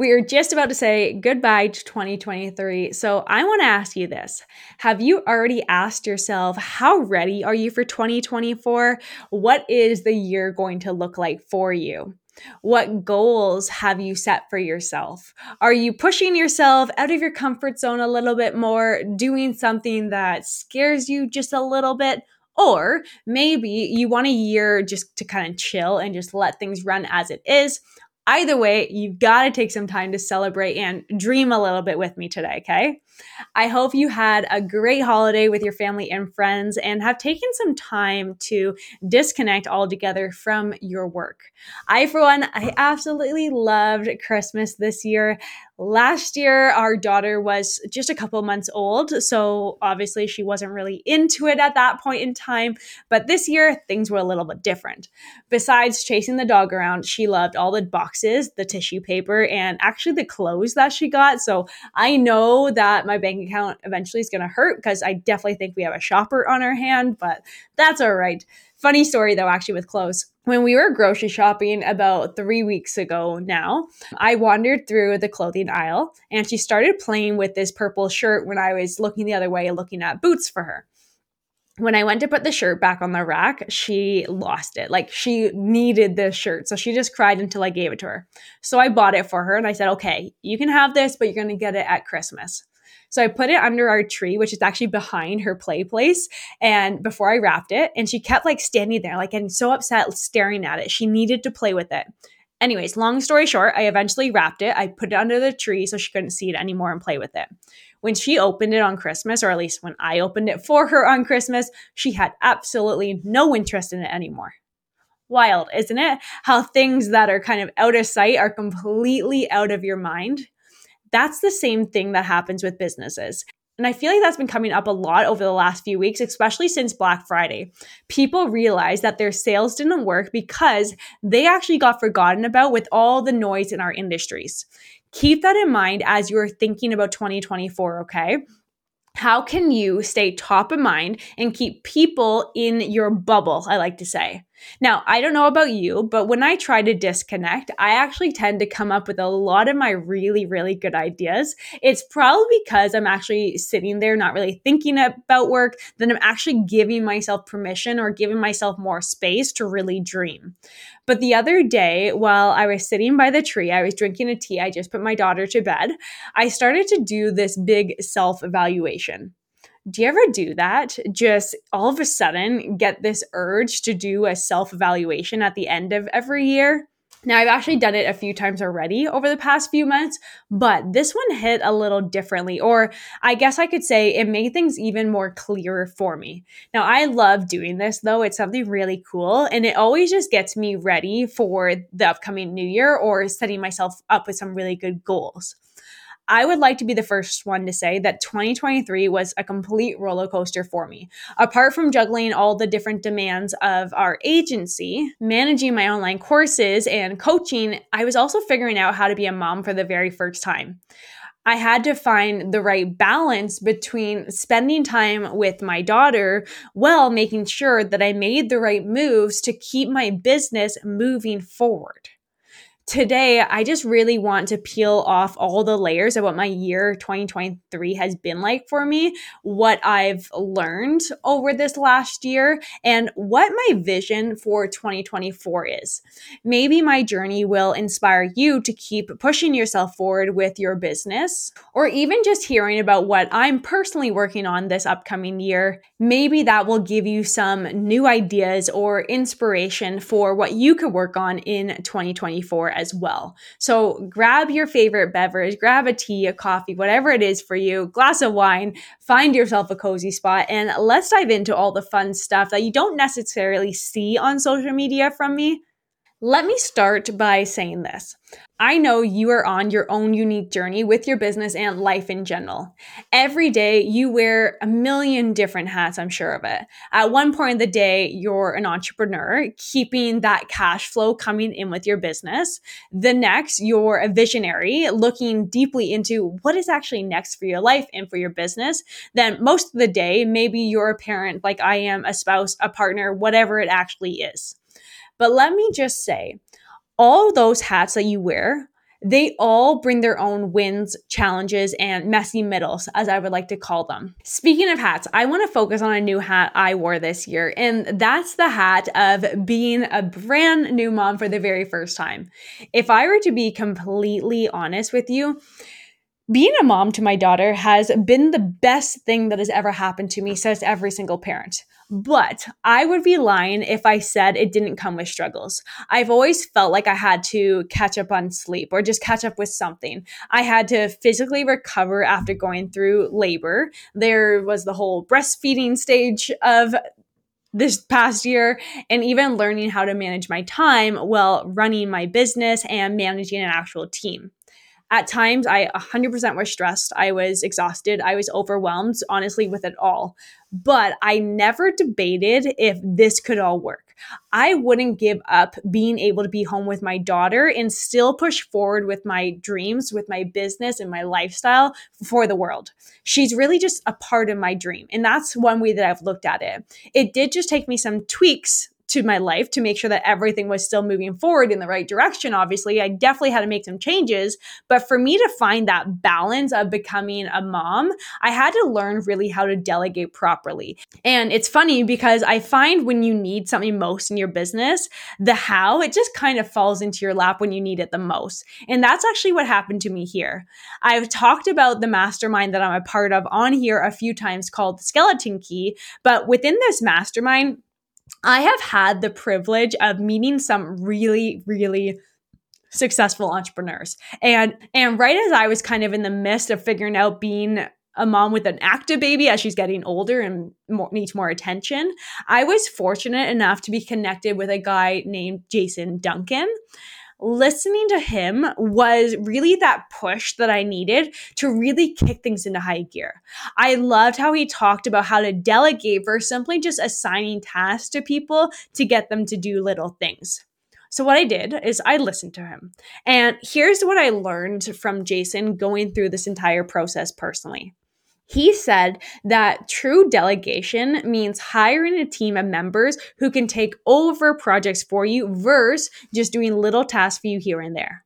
We are just about to say goodbye to 2023. So I want to ask you this Have you already asked yourself, how ready are you for 2024? What is the year going to look like for you? What goals have you set for yourself? Are you pushing yourself out of your comfort zone a little bit more, doing something that scares you just a little bit? Or maybe you want a year just to kind of chill and just let things run as it is. Either way, you've got to take some time to celebrate and dream a little bit with me today, okay? I hope you had a great holiday with your family and friends and have taken some time to disconnect altogether from your work. I, for one, I absolutely loved Christmas this year. Last year, our daughter was just a couple months old, so obviously she wasn't really into it at that point in time. But this year, things were a little bit different. Besides chasing the dog around, she loved all the boxes, the tissue paper, and actually the clothes that she got. So I know that my bank account eventually is going to hurt because I definitely think we have a shopper on our hand, but that's all right. Funny story though, actually, with clothes. When we were grocery shopping about three weeks ago now, I wandered through the clothing aisle and she started playing with this purple shirt when I was looking the other way, looking at boots for her when I went to put the shirt back on the rack, she lost it. Like she needed this shirt. So she just cried until I gave it to her. So I bought it for her and I said, okay, you can have this, but you're going to get it at Christmas. So I put it under our tree, which is actually behind her play place. And before I wrapped it, and she kept like standing there, like getting so upset, staring at it. She needed to play with it. Anyways, long story short, I eventually wrapped it. I put it under the tree so she couldn't see it anymore and play with it. When she opened it on Christmas, or at least when I opened it for her on Christmas, she had absolutely no interest in it anymore. Wild, isn't it? How things that are kind of out of sight are completely out of your mind. That's the same thing that happens with businesses. And I feel like that's been coming up a lot over the last few weeks, especially since Black Friday. People realize that their sales didn't work because they actually got forgotten about with all the noise in our industries. Keep that in mind as you're thinking about 2024, okay? How can you stay top of mind and keep people in your bubble? I like to say. Now, I don't know about you, but when I try to disconnect, I actually tend to come up with a lot of my really, really good ideas. It's probably because I'm actually sitting there not really thinking about work, then I'm actually giving myself permission or giving myself more space to really dream. But the other day, while I was sitting by the tree, I was drinking a tea, I just put my daughter to bed, I started to do this big self evaluation do you ever do that? Just all of a sudden get this urge to do a self evaluation at the end of every year? Now, I've actually done it a few times already over the past few months, but this one hit a little differently, or I guess I could say it made things even more clearer for me. Now, I love doing this though. It's something really cool, and it always just gets me ready for the upcoming new year or setting myself up with some really good goals. I would like to be the first one to say that 2023 was a complete roller coaster for me. Apart from juggling all the different demands of our agency, managing my online courses, and coaching, I was also figuring out how to be a mom for the very first time. I had to find the right balance between spending time with my daughter while making sure that I made the right moves to keep my business moving forward today, I just really want to peel off all the layers of what my year 2023 has been like for me, what I've learned over this last year, and what my vision for 2024 is. Maybe my journey will inspire you to keep pushing yourself forward with your business, or even just hearing about what I'm personally working on this upcoming year. Maybe that will give you some new ideas or inspiration for what you could work on in 2024 as well. So grab your favorite beverage, grab a tea, a coffee, whatever it is for you, glass of wine, find yourself a cozy spot, and let's dive into all the fun stuff that you don't necessarily see on social media from me. Let me start by saying this. I know you are on your own unique journey with your business and life in general. Every day you wear a million different hats, I'm sure of it. At one point in the day, you're an entrepreneur, keeping that cash flow coming in with your business. The next, you're a visionary, looking deeply into what is actually next for your life and for your business. Then most of the day, maybe you're a parent like I am, a spouse, a partner, whatever it actually is. But let me just say, all those hats that you wear, they all bring their own wins, challenges, and messy middles, as I would like to call them. Speaking of hats, I want to focus on a new hat I wore this year, and that's the hat of being a brand new mom for the very first time. If I were to be completely honest with you, being a mom to my daughter has been the best thing that has ever happened to me, says every single parent. But I would be lying if I said it didn't come with struggles. I've always felt like I had to catch up on sleep or just catch up with something. I had to physically recover after going through labor. There was the whole breastfeeding stage of this past year and even learning how to manage my time while running my business and managing an actual team. At times, I 100% was stressed. I was exhausted. I was overwhelmed, honestly, with it all. But I never debated if this could all work. I wouldn't give up being able to be home with my daughter and still push forward with my dreams, with my business and my lifestyle for the world. She's really just a part of my dream. And that's one way that I've looked at it. It did just take me some tweaks to my life to make sure that everything was still moving forward in the right direction. Obviously, I definitely had to make some changes. But for me to find that balance of becoming a mom, I had to learn really how to delegate properly. And it's funny because I find when you need something most in your business, the how, it just kind of falls into your lap when you need it the most. And that's actually what happened to me here. I've talked about the mastermind that I'm a part of on here a few times called the Skeleton Key. But within this mastermind, I have had the privilege of meeting some really, really successful entrepreneurs. And and right as I was kind of in the midst of figuring out being a mom with an active baby as she's getting older and more, needs more attention, I was fortunate enough to be connected with a guy named Jason Duncan listening to him was really that push that I needed to really kick things into high gear. I loved how he talked about how to delegate versus simply just assigning tasks to people to get them to do little things. So, what I did is I listened to him. And here's what I learned from Jason going through this entire process personally. He said that true delegation means hiring a team of members who can take over projects for you versus just doing little tasks for you here and there.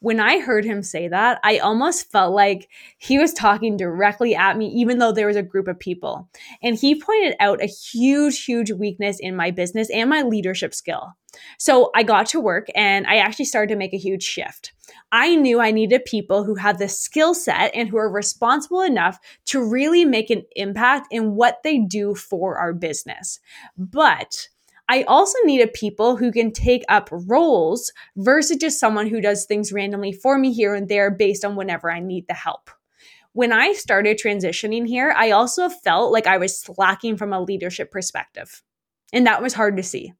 When I heard him say that, I almost felt like he was talking directly at me, even though there was a group of people. And he pointed out a huge, huge weakness in my business and my leadership skill. So I got to work and I actually started to make a huge shift. I knew I needed people who had the skill set and who are responsible enough to really make an impact in what they do for our business. But I also needed people who can take up roles versus just someone who does things randomly for me here and there based on whenever I need the help. When I started transitioning here, I also felt like I was slacking from a leadership perspective. And that was hard to see.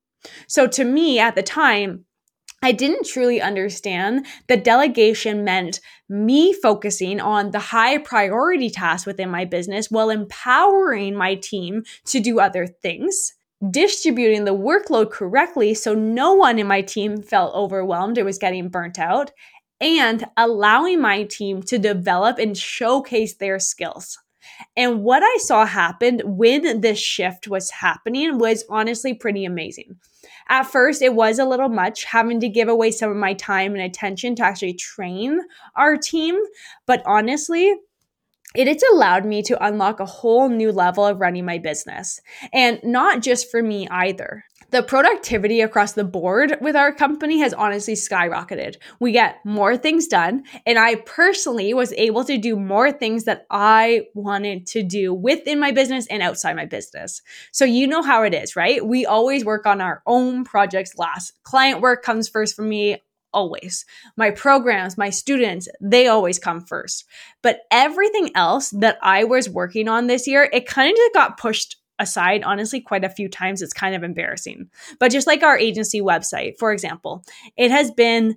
So to me at the time, I didn't truly understand that delegation meant me focusing on the high priority tasks within my business while empowering my team to do other things, distributing the workload correctly so no one in my team felt overwhelmed or was getting burnt out, and allowing my team to develop and showcase their skills. And what I saw happen when this shift was happening was honestly pretty amazing. At first, it was a little much having to give away some of my time and attention to actually train our team. But honestly, it has allowed me to unlock a whole new level of running my business. And not just for me either the productivity across the board with our company has honestly skyrocketed. We get more things done, and I personally was able to do more things that I wanted to do within my business and outside my business. So, you know how it is, right? We always work on our own projects last. Client work comes first for me, always. My programs, my students, they always come first. But everything else that I was working on this year, it kind of just got pushed aside, honestly, quite a few times. It's kind of embarrassing. But just like our agency website, for example, it has been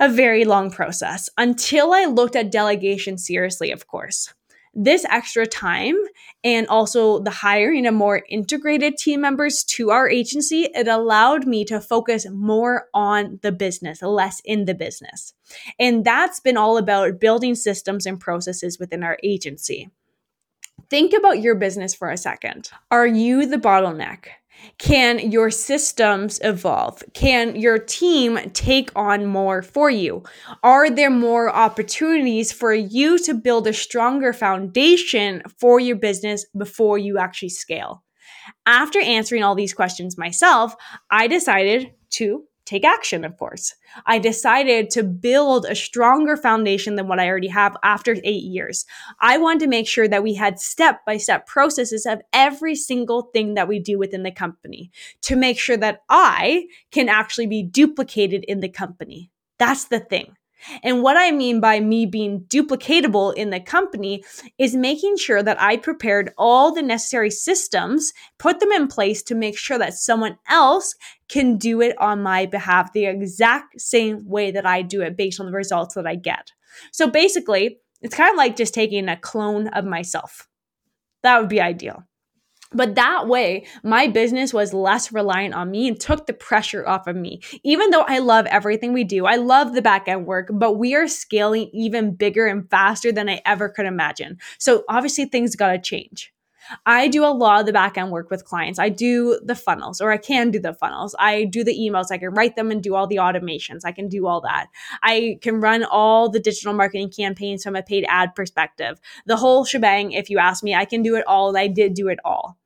a very long process until I looked at delegation seriously, of course. This extra time and also the hiring of more integrated team members to our agency, it allowed me to focus more on the business, less in the business. And that's been all about building systems and processes within our agency. Think about your business for a second. Are you the bottleneck? Can your systems evolve? Can your team take on more for you? Are there more opportunities for you to build a stronger foundation for your business before you actually scale? After answering all these questions myself, I decided to take action, of course. I decided to build a stronger foundation than what I already have after eight years. I wanted to make sure that we had step by step processes of every single thing that we do within the company to make sure that I can actually be duplicated in the company. That's the thing. And what I mean by me being duplicatable in the company is making sure that I prepared all the necessary systems, put them in place to make sure that someone else can do it on my behalf the exact same way that I do it based on the results that I get. So basically, it's kind of like just taking a clone of myself. That would be ideal. But that way, my business was less reliant on me and took the pressure off of me. Even though I love everything we do, I love the back end work, but we are scaling even bigger and faster than I ever could imagine. So obviously, things got to change. I do a lot of the back end work with clients. I do the funnels, or I can do the funnels. I do the emails. I can write them and do all the automations. I can do all that. I can run all the digital marketing campaigns from a paid ad perspective. The whole shebang, if you ask me, I can do it all. And I did do it all.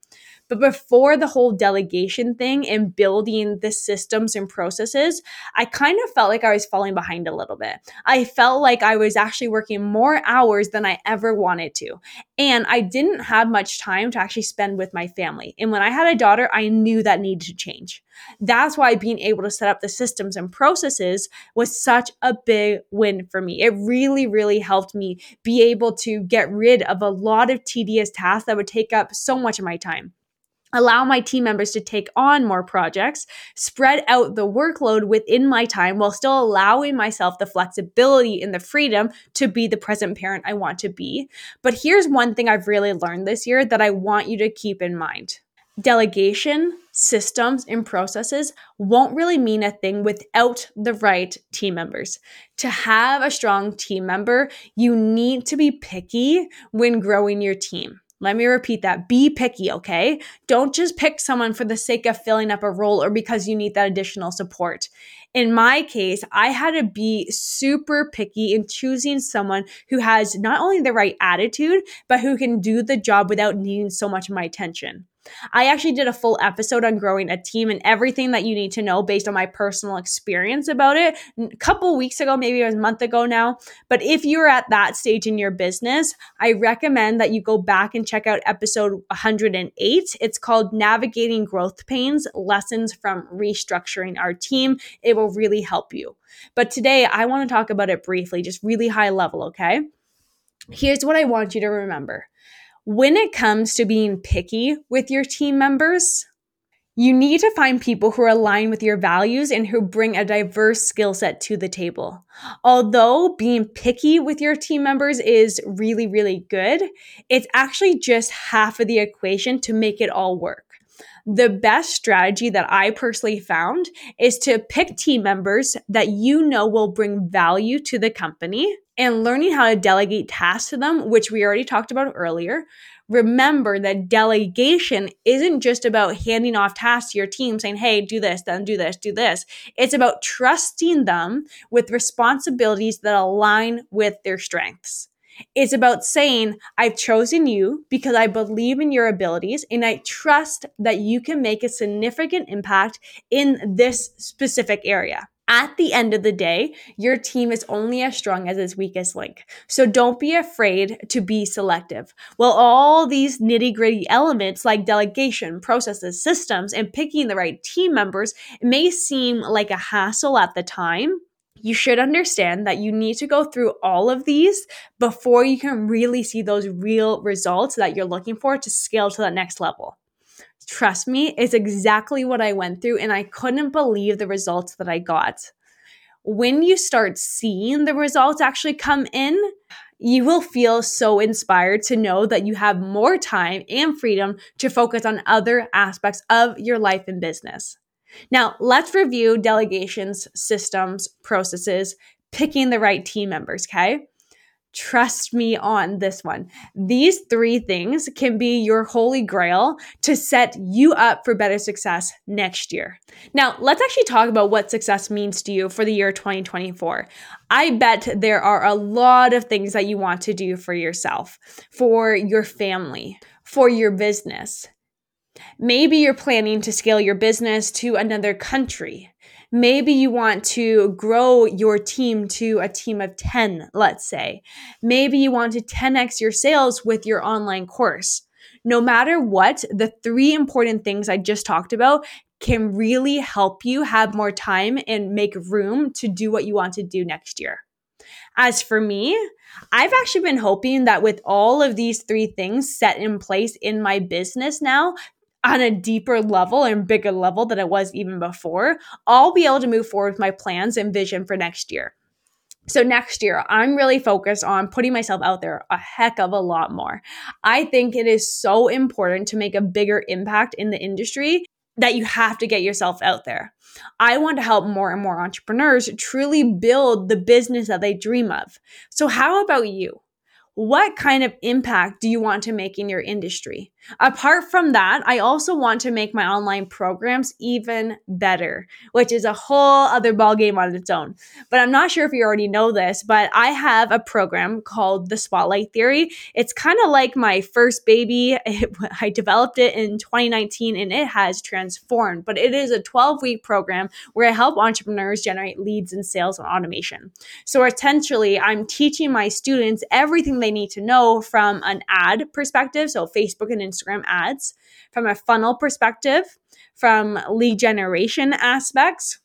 But before the whole delegation thing and building the systems and processes, I kind of felt like I was falling behind a little bit. I felt like I was actually working more hours than I ever wanted to. And I didn't have much time to actually spend with my family. And when I had a daughter, I knew that needed to change. That's why being able to set up the systems and processes was such a big win for me. It really, really helped me be able to get rid of a lot of tedious tasks that would take up so much of my time allow my team members to take on more projects, spread out the workload within my time while still allowing myself the flexibility and the freedom to be the present parent I want to be. But here's one thing I've really learned this year that I want you to keep in mind. Delegation, systems, and processes won't really mean a thing without the right team members. To have a strong team member, you need to be picky when growing your team. Let me repeat that. Be picky, okay? Don't just pick someone for the sake of filling up a role or because you need that additional support. In my case, I had to be super picky in choosing someone who has not only the right attitude, but who can do the job without needing so much of my attention. I actually did a full episode on growing a team and everything that you need to know based on my personal experience about it a couple weeks ago, maybe it was a month ago now. But if you're at that stage in your business, I recommend that you go back and check out episode 108. It's called Navigating Growth Pains Lessons from Restructuring Our Team. It will really help you. But today, I want to talk about it briefly, just really high level, okay? Here's what I want you to remember when it comes to being picky with your team members, you need to find people who align with your values and who bring a diverse skill set to the table. Although being picky with your team members is really, really good, it's actually just half of the equation to make it all work. The best strategy that I personally found is to pick team members that you know will bring value to the company and learning how to delegate tasks to them, which we already talked about earlier. Remember that delegation isn't just about handing off tasks to your team saying, hey, do this, then do this, do this. It's about trusting them with responsibilities that align with their strengths. It's about saying, I've chosen you because I believe in your abilities and I trust that you can make a significant impact in this specific area. At the end of the day, your team is only as strong as its weakest link. So don't be afraid to be selective. While all these nitty gritty elements like delegation, processes, systems, and picking the right team members may seem like a hassle at the time, you should understand that you need to go through all of these before you can really see those real results that you're looking for to scale to that next level. Trust me, it's exactly what I went through, and I couldn't believe the results that I got. When you start seeing the results actually come in, you will feel so inspired to know that you have more time and freedom to focus on other aspects of your life and business. Now, let's review delegations, systems, processes, picking the right team members, okay? Trust me on this one. These three things can be your holy grail to set you up for better success next year. Now, let's actually talk about what success means to you for the year 2024. I bet there are a lot of things that you want to do for yourself, for your family, for your business. Maybe you're planning to scale your business to another country. Maybe you want to grow your team to a team of 10, let's say. Maybe you want to 10x your sales with your online course. No matter what, the three important things I just talked about can really help you have more time and make room to do what you want to do next year. As for me, I've actually been hoping that with all of these three things set in place in my business now, on a deeper level and bigger level than it was even before, I'll be able to move forward with my plans and vision for next year. So next year, I'm really focused on putting myself out there a heck of a lot more. I think it is so important to make a bigger impact in the industry that you have to get yourself out there. I want to help more and more entrepreneurs truly build the business that they dream of. So how about you? What kind of impact do you want to make in your industry? Apart from that, I also want to make my online programs even better, which is a whole other ballgame on its own. But I'm not sure if you already know this, but I have a program called the Spotlight Theory. It's kind of like my first baby. I developed it in 2019 and it has transformed, but it is a 12 week program where I help entrepreneurs generate leads and sales and automation. So essentially, I'm teaching my students everything they need to know from an ad perspective, so Facebook and Instagram ads, from a funnel perspective, from lead generation aspects.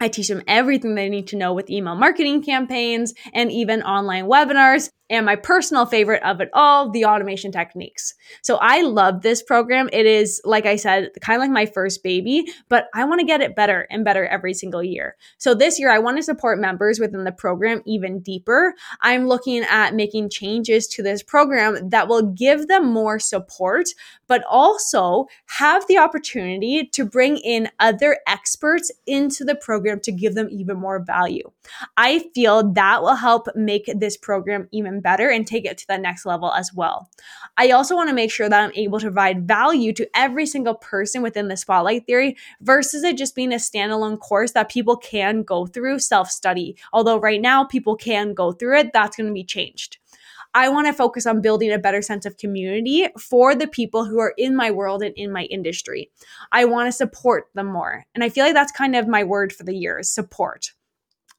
I teach them everything they need to know with email marketing campaigns and even online webinars and my personal favorite of it all, the automation techniques. So I love this program. It is, like I said, kind of like my first baby, but I want to get it better and better every single year. So this year, I want to support members within the program even deeper. I'm looking at making changes to this program that will give them more support, but also have the opportunity to bring in other experts into the program to give them even more value. I feel that will help make this program even better and take it to the next level as well. I also want to make sure that I'm able to provide value to every single person within the Spotlight Theory versus it just being a standalone course that people can go through self study. Although right now people can go through it, that's going to be changed. I want to focus on building a better sense of community for the people who are in my world and in my industry. I want to support them more. And I feel like that's kind of my word for the year support.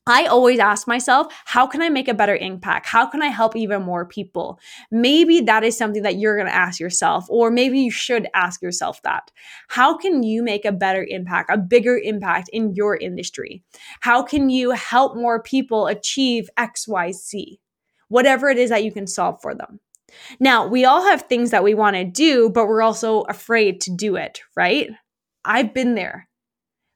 I always ask myself, how can I make a better impact? How can I help even more people? Maybe that is something that you're going to ask yourself, or maybe you should ask yourself that. How can you make a better impact, a bigger impact in your industry? How can you help more people achieve XYZ? Whatever it is that you can solve for them. Now, we all have things that we want to do, but we're also afraid to do it, right? I've been there.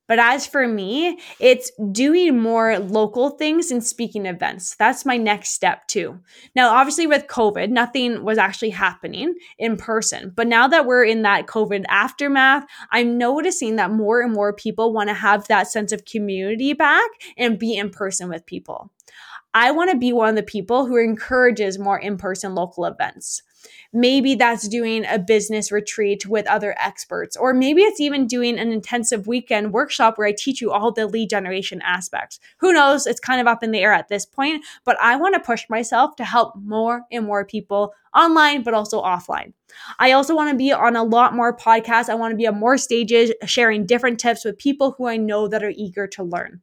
But as for me, it's doing more local things and speaking events. That's my next step too. Now, obviously, with COVID, nothing was actually happening in person. But now that we're in that COVID aftermath, I'm noticing that more and more people want to have that sense of community back and be in person with people. I want to be one of the people who encourages more in person local events. Maybe that's doing a business retreat with other experts, or maybe it's even doing an intensive weekend workshop where I teach you all the lead generation aspects. Who knows? It's kind of up in the air at this point, but I want to push myself to help more and more people online, but also offline. I also want to be on a lot more podcasts. I want to be on more stages, sharing different tips with people who I know that are eager to learn.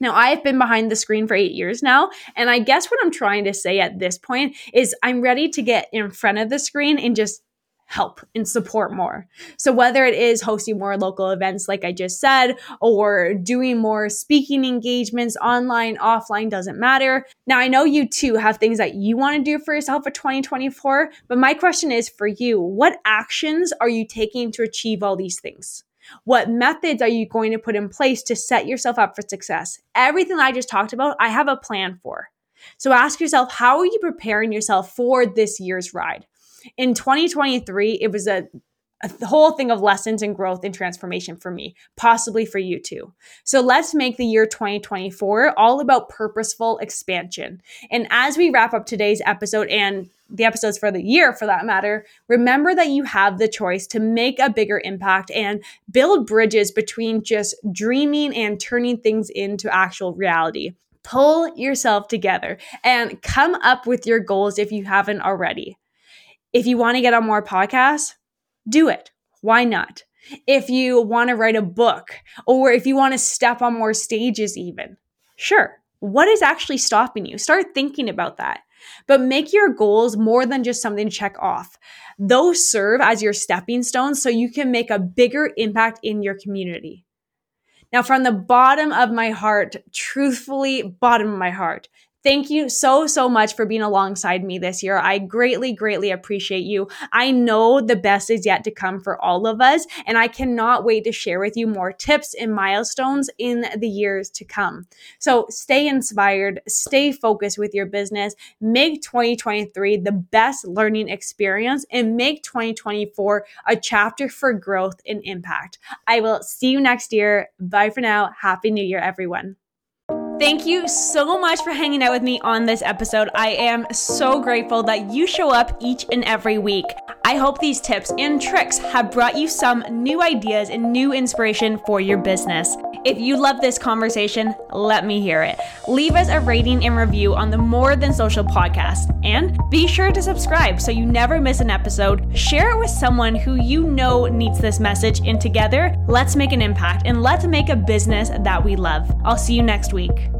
Now, I have been behind the screen for eight years now. And I guess what I'm trying to say at this point is I'm ready to get in front of the screen and just help and support more. So whether it is hosting more local events like I just said or doing more speaking engagements online, offline doesn't matter. Now I know you too have things that you want to do for yourself for 2024, but my question is for you, what actions are you taking to achieve all these things? What methods are you going to put in place to set yourself up for success? Everything I just talked about, I have a plan for. So ask yourself, how are you preparing yourself for this year's ride? In 2023, it was a a whole thing of lessons and growth and transformation for me, possibly for you too. So let's make the year 2024 all about purposeful expansion. And as we wrap up today's episode and the episodes for the year for that matter, remember that you have the choice to make a bigger impact and build bridges between just dreaming and turning things into actual reality. Pull yourself together and come up with your goals if you haven't already. If you want to get on more podcasts, do it. Why not? If you want to write a book or if you want to step on more stages, even, sure. What is actually stopping you? Start thinking about that. But make your goals more than just something to check off. Those serve as your stepping stones so you can make a bigger impact in your community. Now, from the bottom of my heart, truthfully, bottom of my heart, Thank you so, so much for being alongside me this year. I greatly, greatly appreciate you. I know the best is yet to come for all of us, and I cannot wait to share with you more tips and milestones in the years to come. So stay inspired, stay focused with your business, make 2023 the best learning experience, and make 2024 a chapter for growth and impact. I will see you next year. Bye for now. Happy New Year, everyone. Thank you so much for hanging out with me on this episode. I am so grateful that you show up each and every week. I hope these tips and tricks have brought you some new ideas and new inspiration for your business. If you love this conversation, let me hear it. Leave us a rating and review on the More Than Social podcast. And be sure to subscribe so you never miss an episode. Share it with someone who you know needs this message, and together, let's make an impact and let's make a business that we love. I'll see you next week.